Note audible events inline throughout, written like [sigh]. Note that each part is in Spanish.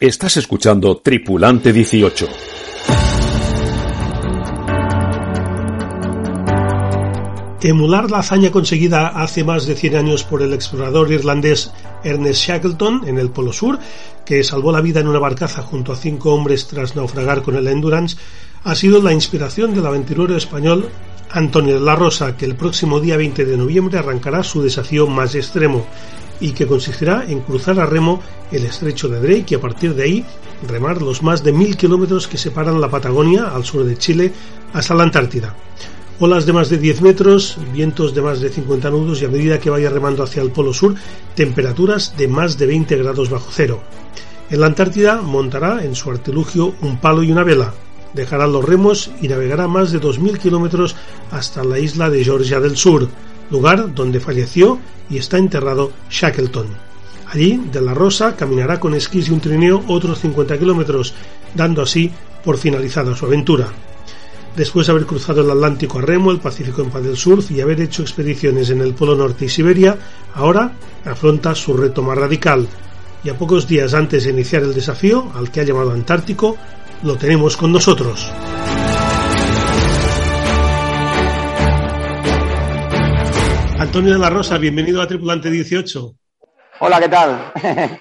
Estás escuchando Tripulante 18. Emular la hazaña conseguida hace más de 100 años por el explorador irlandés Ernest Shackleton en el Polo Sur, que salvó la vida en una barcaza junto a cinco hombres tras naufragar con el Endurance, ha sido la inspiración del aventurero español Antonio de la Rosa, que el próximo día 20 de noviembre arrancará su desafío más extremo, y que consistirá en cruzar a remo el estrecho de Drake y a partir de ahí remar los más de mil kilómetros que separan la Patagonia al sur de Chile hasta la Antártida. Olas de más de 10 metros, vientos de más de 50 nudos y a medida que vaya remando hacia el polo sur, temperaturas de más de 20 grados bajo cero. En la Antártida montará en su artilugio un palo y una vela, dejará los remos y navegará más de 2.000 kilómetros hasta la isla de Georgia del Sur, lugar donde falleció y está enterrado Shackleton. Allí, de la Rosa, caminará con esquís y un trineo otros 50 kilómetros, dando así por finalizada su aventura. Después de haber cruzado el Atlántico a remo, el Pacífico en del surf y haber hecho expediciones en el Polo Norte y Siberia, ahora afronta su reto más radical. Y a pocos días antes de iniciar el desafío, al que ha llamado Antártico, lo tenemos con nosotros. Antonio de la Rosa, bienvenido a Tripulante 18. Hola, ¿qué tal? [laughs]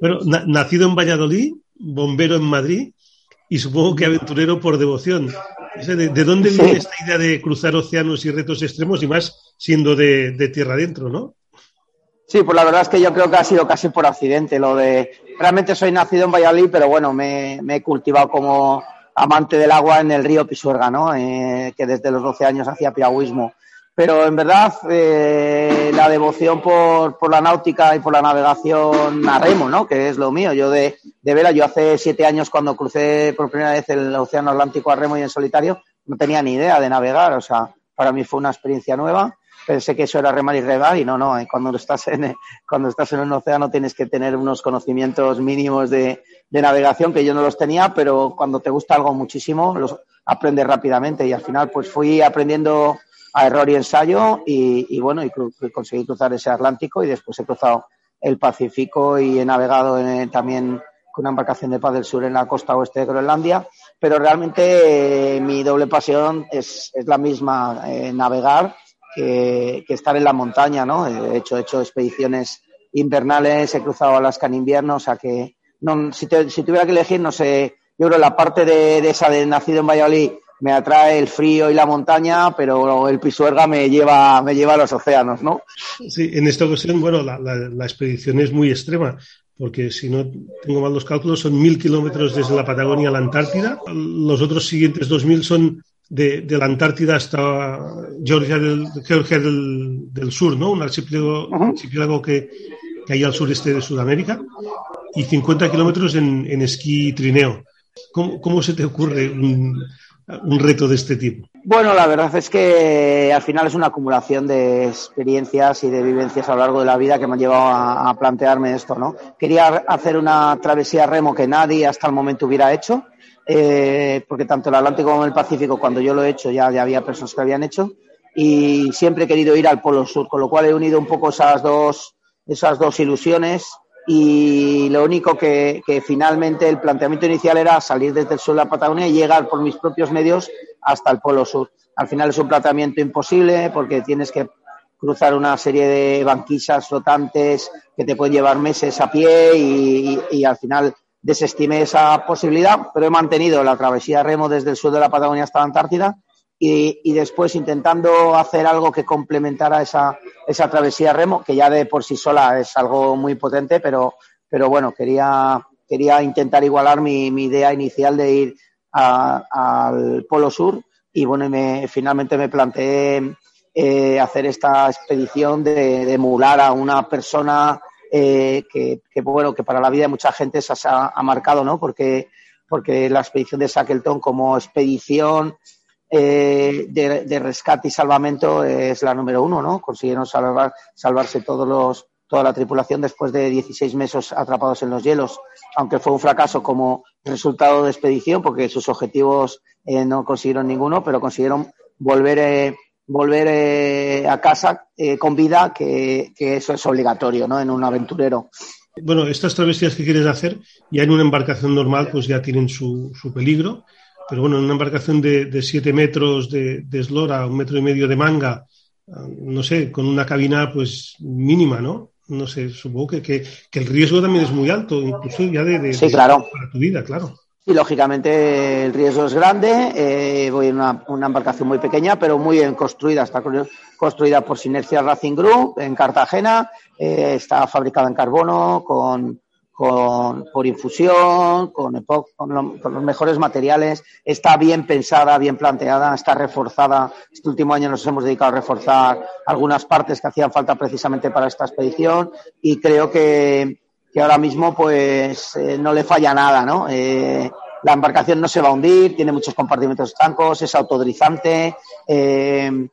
bueno, nacido en Valladolid, bombero en Madrid y supongo que aventurero por devoción. ¿De, dónde viene esta idea de cruzar océanos y retos extremos y más siendo de, tierra adentro, no? Sí, pues la verdad es que yo creo que ha sido casi por accidente lo de... Realmente soy nacido en Valladolid, pero bueno, me, he cultivado como amante del agua en el río Pisuerga, ¿no? Eh, que desde los 12 años hacía piragüismo pero en verdad eh, la devoción por, por, la náutica y por la navegación a remo, ¿no? Que es lo mío. Yo de, de vera, yo hace siete años cuando crucé por primera vez el Océano Atlántico a remo y en solitario, no tenía ni idea de navegar. O sea, para mí fue una experiencia nueva. Pensé que eso era remar y remar y no, no. Eh, cuando estás en, [laughs] cuando estás en un océano tienes que tener unos conocimientos mínimos de, de navegación que yo no los tenía, pero cuando te gusta algo muchísimo, los aprendes rápidamente y al final pues fui aprendiendo a error y ensayo y, bueno, y, conseguí cruzar ese Atlántico y después he cruzado el Pacífico y he navegado también con una embarcación de paz del sur en la costa oeste de Groenlandia, pero realmente eh, mi doble pasión es, la misma, eh, navegar que, estar en la montaña, ¿no? He hecho, he hecho expediciones invernales, he cruzado Alaska en invierno, o sea que no, si, si tuviera que elegir, no sé, yo creo la parte de, de esa de nacido en Valladolid me atrae el frío y la montaña, pero el Pisuerga me lleva, me lleva a los océanos, ¿no? Sí, en esta ocasión, bueno, la, expedición es muy extrema, porque si no tengo mal los cálculos, son mil kilómetros desde la Patagonia a la Antártida. Los otros siguientes dos mil son de, la Antártida hasta Georgia del, Georgia del, Sur, ¿no? Un archipiélago, que, hay al sureste de Sudamérica, y 50 kilómetros en, en esquí trineo. ¿Cómo, ¿Cómo, se te ocurre un, un reto de este tipo? Bueno, la verdad es que al final es una acumulación de experiencias y de vivencias a lo largo de la vida que me han llevado a, plantearme esto, ¿no? Quería hacer una travesía remo que nadie hasta el momento hubiera hecho, eh, porque tanto el Atlántico como el Pacífico, cuando yo lo he hecho, ya, había personas que lo habían hecho, y siempre he querido ir al Polo Sur, con lo cual he unido un poco esas dos, esas dos ilusiones y lo único que, finalmente el planteamiento inicial era salir desde el sur de la Patagonia y llegar por mis propios medios hasta el Polo Sur. Al final es un planteamiento imposible porque tienes que cruzar una serie de banquisas flotantes que te pueden llevar meses a pie y, al final desestimé esa posibilidad, pero he mantenido la travesía remo desde el sur de la Patagonia hasta la Antártida y, después intentando hacer algo que complementara esa, esa travesía remo, que ya de por sí sola es algo muy potente, pero, pero bueno, quería, quería intentar igualar mi, idea inicial de ir al Polo Sur y bueno, me, finalmente me planteé eh, hacer esta expedición de, emular a una persona eh, que, que, bueno, que para la vida de mucha gente se ha, ha marcado, ¿no? Porque, porque la expedición de Shackleton como expedición eh, de, rescate y salvamento es la número uno, ¿no? Consiguieron salvar, salvarse todos los, toda la tripulación después de 16 meses atrapados en los hielos, aunque fue un fracaso como resultado de expedición porque sus objetivos eh, no consiguieron ninguno, pero consiguieron volver, eh, volver a casa con vida, que, que, eso es obligatorio, ¿no? En un aventurero. Bueno, estas travesías que quieres hacer, ya en una embarcación normal, pues ya tienen su, su peligro, pero bueno, en una embarcación de 7 metros de, de eslora, un metro y medio de manga, ah, no sé, con una cabina pues mínima, ¿no? No sé, supongo que, que, que el riesgo también es muy alto, incluso ya de, de, sí, claro. para tu vida, claro. Y lógicamente el riesgo es grande. Eh, voy en una, una, embarcación muy pequeña, pero muy bien construida. Está construida por Sinercia Racing Group en Cartagena. Eh, está fabricada en carbono, con, con por infusión, con, epox, con, lo, con, los mejores materiales. Está bien pensada, bien planteada, está reforzada. Este último año nos hemos dedicado a reforzar algunas partes que hacían falta precisamente para esta expedición y creo que que ahora mismo pues eh, no le falla nada, ¿no? Eh, la embarcación no se va a hundir, tiene muchos compartimentos estancos, es autodrizante eh,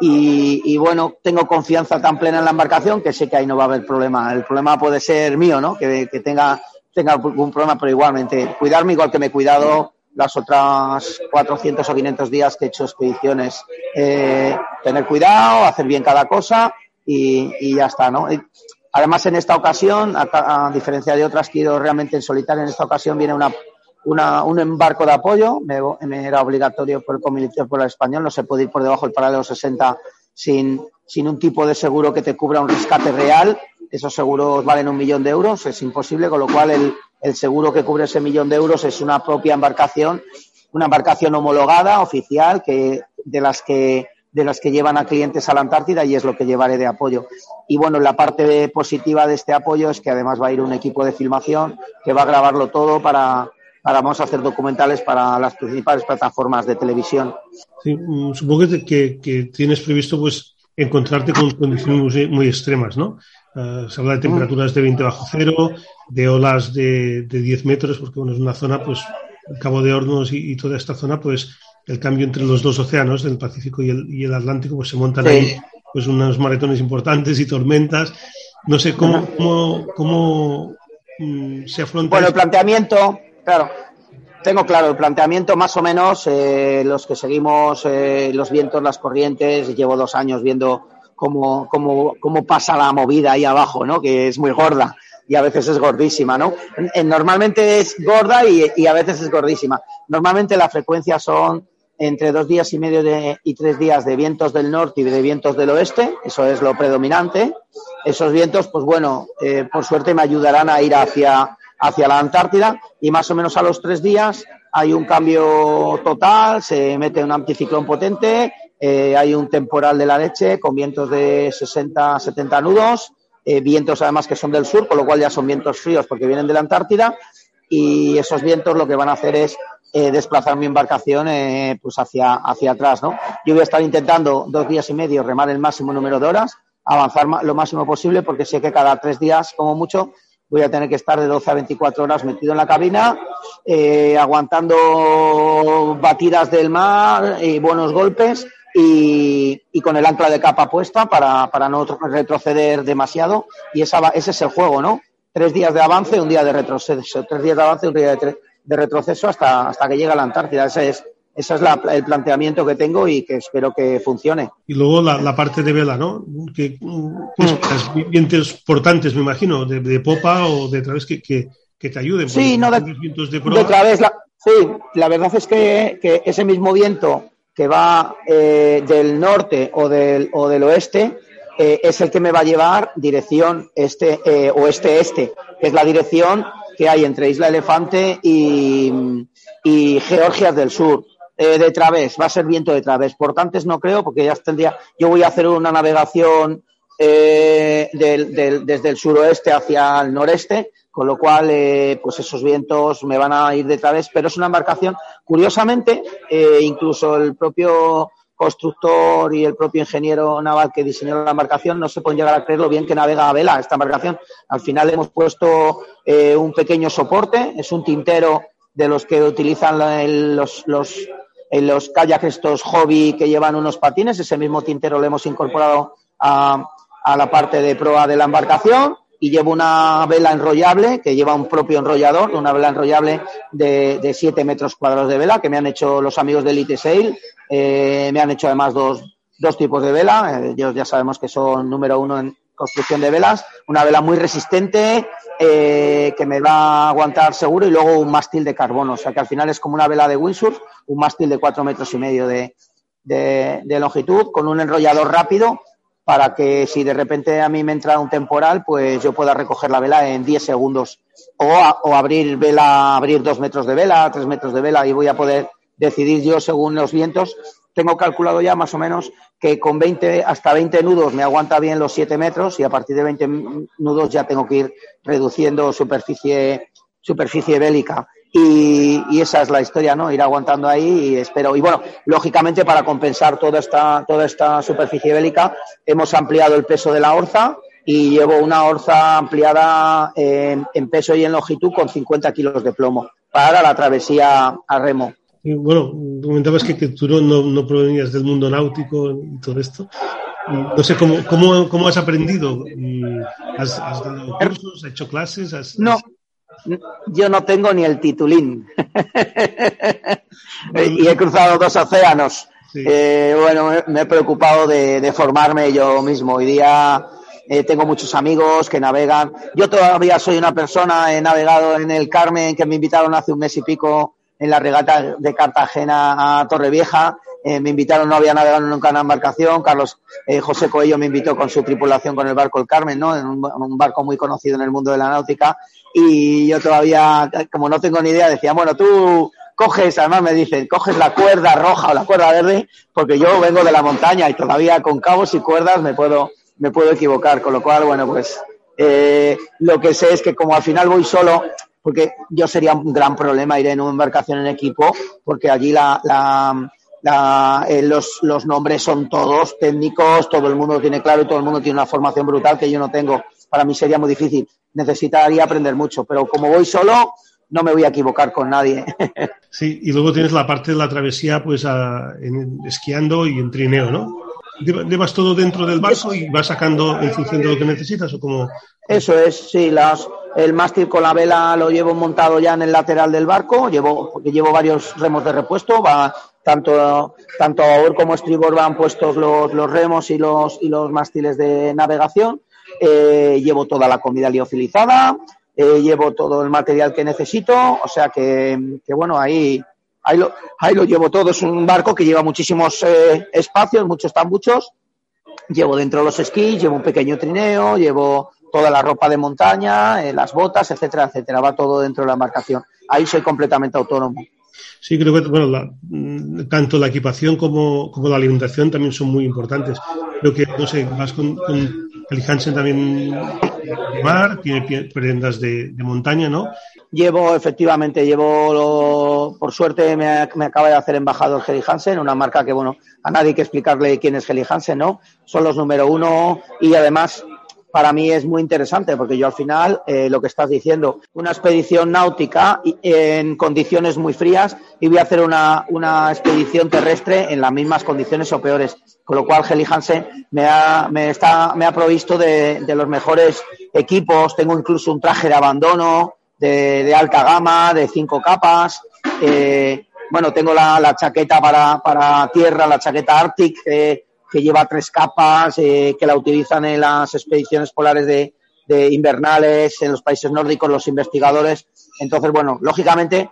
y, y, bueno, tengo confianza tan plena en la embarcación que sé que ahí no va a haber problema. El problema puede ser mío, ¿no? Que, que tenga, tenga algún problema, pero igualmente cuidarme igual que me he cuidado las otras 400 o 500 días que he hecho expediciones. Eh, tener cuidado, hacer bien cada cosa y, y ya está, ¿no? Además, en esta ocasión, a, a, diferencia de otras que he ido realmente en solitario, en esta ocasión viene una, una, un embarco de apoyo. Me, me, era obligatorio por el Comité por el Español. No se puede ir por debajo del paralelo 60 sin, sin un tipo de seguro que te cubra un rescate real. Esos seguros valen un millón de euros. Es imposible, con lo cual el, el seguro que cubre ese millón de euros es una propia embarcación, una embarcación homologada, oficial, que, de las que de las que llevan a clientes a la Antártida y es lo que llevaré de apoyo. Y bueno, la parte positiva de este apoyo es que además va a ir un equipo de filmación que va a grabarlo todo para, para vamos a hacer documentales para las principales plataformas de televisión. Sí, mm, supongo que, que, tienes previsto pues encontrarte con condiciones muy, extremas, ¿no? Uh, se habla de temperaturas de 20 bajo cero, de olas de, de 10 metros, porque bueno, es una zona, pues, el Cabo de Hornos y, y toda esta zona, pues, el cambio entre los dos océanos, el Pacífico y el, y el Atlántico, pues se montan sí. ahí pues unos maratones importantes y tormentas. No sé cómo, cómo, cómo mmm, se afronta. Bueno, el planteamiento, claro, tengo claro el planteamiento más o menos, eh, los que seguimos eh, los vientos, las corrientes, llevo dos años viendo cómo, cómo, cómo pasa la movida ahí abajo, ¿no? Que es muy gorda y a veces es gordísima, ¿no? Normalmente es gorda y, a veces es gordísima. Normalmente la frecuencia son entre dos días y medio de, y tres días de vientos del norte y de vientos del oeste, eso es lo predominante. Esos vientos, pues bueno, eh, por suerte me ayudarán a ir hacia, hacia la Antártida y más o menos a los tres días hay un cambio total, se mete un anticiclón potente, eh, hay un temporal de la leche con vientos de 60, 70 nudos, eh, vientos además que son del sur, con lo cual ya son vientos fríos porque vienen de la Antártida y esos vientos lo que van a hacer es eh, desplazar mi embarcación eh, pues hacia, hacia atrás, ¿no? Yo voy a estar intentando dos días y medio remar el máximo número de horas, avanzar lo máximo posible, porque sé que cada tres días, como mucho, voy a tener que estar de 12 a 24 horas metido en la cabina, eh, aguantando batidas del mar y buenos golpes y, y, con el ancla de capa puesta para, para no retroceder demasiado. Y esa, ese es el juego, ¿no? Tres días de avance, un día de retroceso. Tres días de avance, un día de, de retroceso hasta, hasta que llega a la Antártida. Ese es, ese es la, el planteamiento que tengo y que espero que funcione. Y luego la, la parte de vela, ¿no? Que, mm. vientos portantes, me imagino, de, de, popa o de través que, que, que te ayuden. Sí, no, de, vientos de, de través. La, sí, la verdad es que, que ese mismo viento que va eh, del norte o del, o del oeste eh, es el que me va a llevar dirección este eh, oeste-este, que es la dirección que hay entre Isla Elefante y, y Georgias del Sur. Eh, de través, va a ser viento de través. Portantes no creo, porque ya tendría. Yo voy a hacer una navegación eh, del, del, desde el suroeste hacia el noreste, con lo cual, eh, pues esos vientos me van a ir de través, pero es una embarcación, curiosamente, eh, incluso el propio constructor y el propio ingeniero naval que diseñó la embarcación no se pueden llegar a creer lo bien que navega a vela esta embarcación. Al final hemos puesto eh, un pequeño soporte, es un tintero de los que utilizan los, los, en los kayaks estos hobby que llevan unos patines, ese mismo tintero lo hemos incorporado a, a la parte de proa de la embarcación y llevo una vela enrollable que lleva un propio enrollador, una vela enrollable de 7 metros cuadrados de vela que me han hecho los amigos de Elite Sail. Eh, me han hecho además dos, dos tipos de vela. Eh, ellos ya sabemos que son número uno en construcción de velas. Una vela muy resistente, eh, que me va a aguantar seguro y luego un mástil de carbono. O sea que al final es como una vela de windsurf, un mástil de cuatro metros y medio de, de, longitud con un enrollador rápido para que si de repente a mí me entra un temporal, pues yo pueda recoger la vela en 10 segundos o, o abrir vela, abrir dos metros de vela, tres metros de vela y voy a poder decidir yo según los vientos. Tengo calculado ya más o menos que con 20, hasta 20 nudos me aguanta bien los 7 metros y a partir de 20 nudos ya tengo que ir reduciendo superficie, superficie bélica. Y, esa es la historia, ¿no? Ir aguantando ahí y espero. Y bueno, lógicamente para compensar toda esta, toda esta superficie bélica, hemos ampliado el peso de la orza y llevo una orza ampliada en, peso y en longitud con 50 kilos de plomo para la travesía a remo. Bueno, comentabas que, que tú no, no, provenías del mundo náutico y todo esto. No sé cómo, cómo, cómo has aprendido. ¿Has, dado cursos? ¿Has hecho clases? no, yo no tengo ni el titulín. [laughs] y he cruzado dos océanos. Eh, bueno, me he preocupado de, formarme yo mismo. Hoy día eh, tengo muchos amigos que navegan. Yo todavía soy una persona, he navegado en el Carmen, que me invitaron hace un mes y pico en la regata de Cartagena a Torrevieja. Eh, me invitaron, no había navegado nunca en una embarcación, Carlos eh, José Coello me invitó con su tripulación con el barco El Carmen, ¿no? En un, barco muy conocido en el mundo de la náutica. Y yo todavía, como no tengo ni idea, decía, bueno, tú coges, además me dicen, coges la cuerda roja o la cuerda verde, porque yo vengo de la montaña y todavía con cabos y cuerdas me puedo, me puedo equivocar, con lo cual, bueno, pues eh, lo que sé es que como al final voy solo, porque yo sería un gran problema ir en una embarcación en equipo, porque allí la, la eh, los, nombres son todos técnicos, todo el mundo tiene claro y todo el mundo tiene una formación brutal que yo no tengo. Para mí sería muy difícil. Necesitaría aprender mucho, pero como voy solo, no me voy a equivocar con nadie. [laughs] Sí, y luego tienes la parte de la travesía, pues en, esquiando y en trineo, ¿no? ¿Llevas todo dentro del barco y vas sacando en función de lo que necesitas o como? Eso es, sí, las, el mástil con la vela lo llevo montado ya en el lateral del barco, llevo, porque llevo varios remos de repuesto, va, tanto, tanto a babor como a estribor van puestos los, los, remos y los, y los mástiles de navegación. Eh, llevo toda la comida liofilizada, eh, llevo todo el material que necesito, o sea que, que bueno, ahí, ahí, lo, ahí lo llevo todo. Es un barco que lleva muchísimos eh, espacios, muchos tambuchos. Llevo dentro los esquís, llevo un pequeño trineo, llevo toda la ropa de montaña, las botas, etcétera, etcétera. Va todo dentro de la embarcación. Ahí soy completamente autónomo. Sí, creo que bueno, mm, tanto la equipación como, como, la alimentación también son muy importantes. Creo que, no sé, vas con, el Hansen también de mar, tiene prendas de, montaña, ¿no? Llevo, efectivamente, llevo, por suerte me, me, acaba de hacer embajador Heli Hansen, una marca que, bueno, a nadie hay que explicarle quién es Heli Hansen, ¿no? Son los número uno y además para mí es muy interesante porque yo al final, eh, lo que estás diciendo, una expedición náutica en condiciones muy frías y voy a hacer una, una expedición terrestre en las mismas condiciones o peores. Con lo cual, Heli Hansen me ha, me está, me ha provisto de, de los mejores equipos. Tengo incluso un traje de abandono de, alta gama, de cinco capas. Eh, bueno, tengo la, la chaqueta para, para, tierra, la chaqueta Arctic. Eh, que lleva tres capas, eh, que la utilizan en las expediciones polares de, invernales en los países nórdicos los investigadores. Entonces, bueno, lógicamente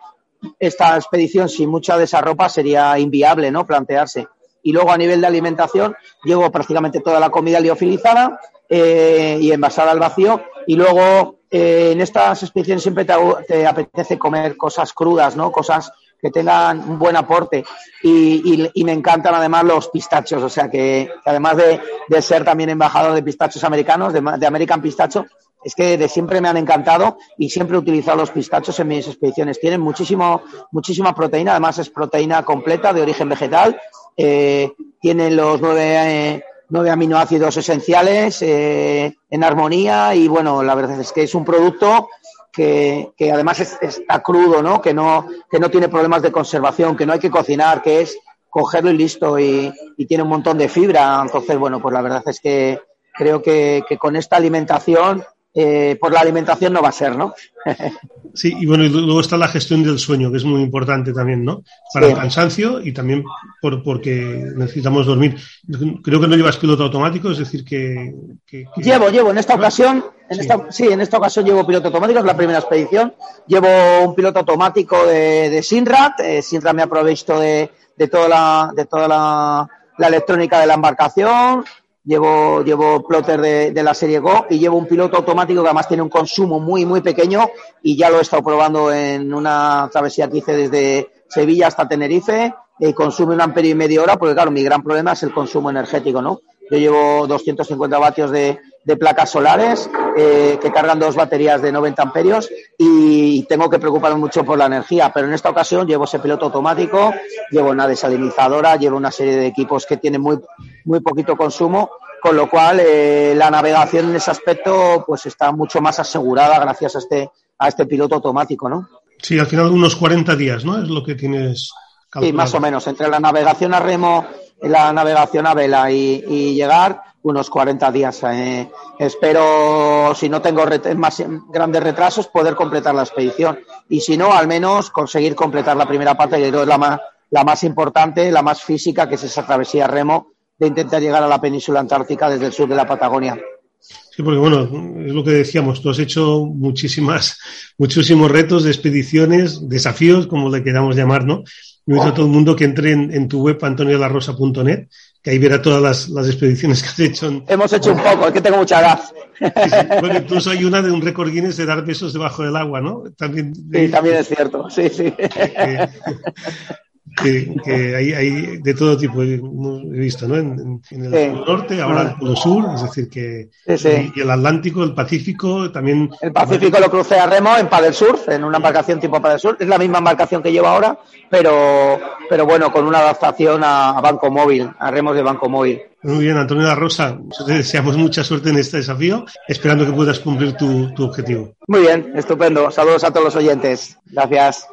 esta expedición sin mucha de esa ropa sería inviable, ¿no? Plantearse. Y luego a nivel de alimentación llevo prácticamente toda la comida liofilizada eh, y envasada al vacío. Y luego eh, en estas expediciones siempre te, te, apetece comer cosas crudas, ¿no? Cosas que tengan un buen aporte y, y, me encantan además los pistachos, o sea que, además de, de, ser también embajador de pistachos americanos, de, de, American Pistacho, es que de siempre me han encantado y siempre he utilizado los pistachos en mis expediciones. Tienen muchísimo, muchísima proteína, además es proteína completa de origen vegetal, eh, tienen los nueve, eh, nueve aminoácidos esenciales eh, en armonía y bueno, la verdad es que es un producto que, que además está crudo, ¿no? Que, ¿no? que no tiene problemas de conservación, que no hay que cocinar, que es cogerlo y listo y, y tiene un montón de fibra. Entonces, bueno, pues la verdad es que creo que, que con esta alimentación eh, por la alimentación no va a ser, ¿no? [laughs] sí, y bueno, y luego está la gestión del sueño, que es muy importante también, ¿no? Para el cansancio y también por, porque necesitamos dormir. Creo que no llevas piloto automático, es decir, que... Llevo, llevo, en esta ocasión, en esta, sí, en esta ocasión llevo piloto automático, es la primera expedición. Llevo un piloto automático de, de Sinrat, eh, Sinrat me ha provisto de, de toda la, de toda la, la electrónica de la embarcación, llevo, llevo plotter de, la serie Go y llevo un piloto automático que además tiene un consumo muy, muy pequeño y ya lo he estado probando en una travesía que hice desde Sevilla hasta Tenerife y consume un amperio y media hora porque claro, mi gran problema es el consumo energético, ¿no? Yo llevo 250 vatios de, de placas solares eh, que cargan dos baterías de 90 amperios y tengo que preocuparme mucho por la energía, pero en esta ocasión llevo ese piloto automático, llevo una desalinizadora, llevo una serie de equipos que tienen muy, muy poquito consumo, con lo cual eh, la navegación en ese aspecto pues está mucho más asegurada gracias a este, a este piloto automático, ¿no? Sí, al final unos 40 días, ¿no? Es lo que tienes calculado. Sí, más o menos, entre la navegación a remo, la navegación a vela y llegar, unos 40 días. Eh, espero, si no tengo más grandes retrasos, poder completar la expedición. Y si no, al menos conseguir completar la primera parte, que creo es la más, la más importante, la más física, que es esa travesía remo de intentar llegar a la península antártica desde el sur de la Patagonia. Sí, porque bueno, es lo que decíamos, tú has hecho muchísimas, muchísimos retos de expediciones, desafíos, como le queramos llamar, ¿no? Yo a todo el mundo que entre en, tu web antoniolarosa.net, que ahí verá todas las, expediciones que has hecho. Hemos hecho un poco, es que tengo mucha gas. Bueno, incluso hay una de un récord Guinness de dar besos debajo del agua, ¿no? También, sí, también es cierto, sí, sí [laughs] que, hay, hay, de todo tipo, he visto, ¿no? En, el norte, ahora el polo sur, es decir, que. Y, el Atlántico, el Pacífico, también. El Pacífico lo crucé a remo en Paddle Surf, en una embarcación tipo Paddle Surf. Es la misma embarcación que llevo ahora, pero, pero bueno, con una adaptación a, Banco Móvil, a remos de Banco Móvil. Muy bien, Antonio La Rosa, te deseamos mucha suerte en este desafío, esperando que puedas cumplir tu, tu objetivo. Muy bien, estupendo. Saludos a todos los oyentes. Gracias.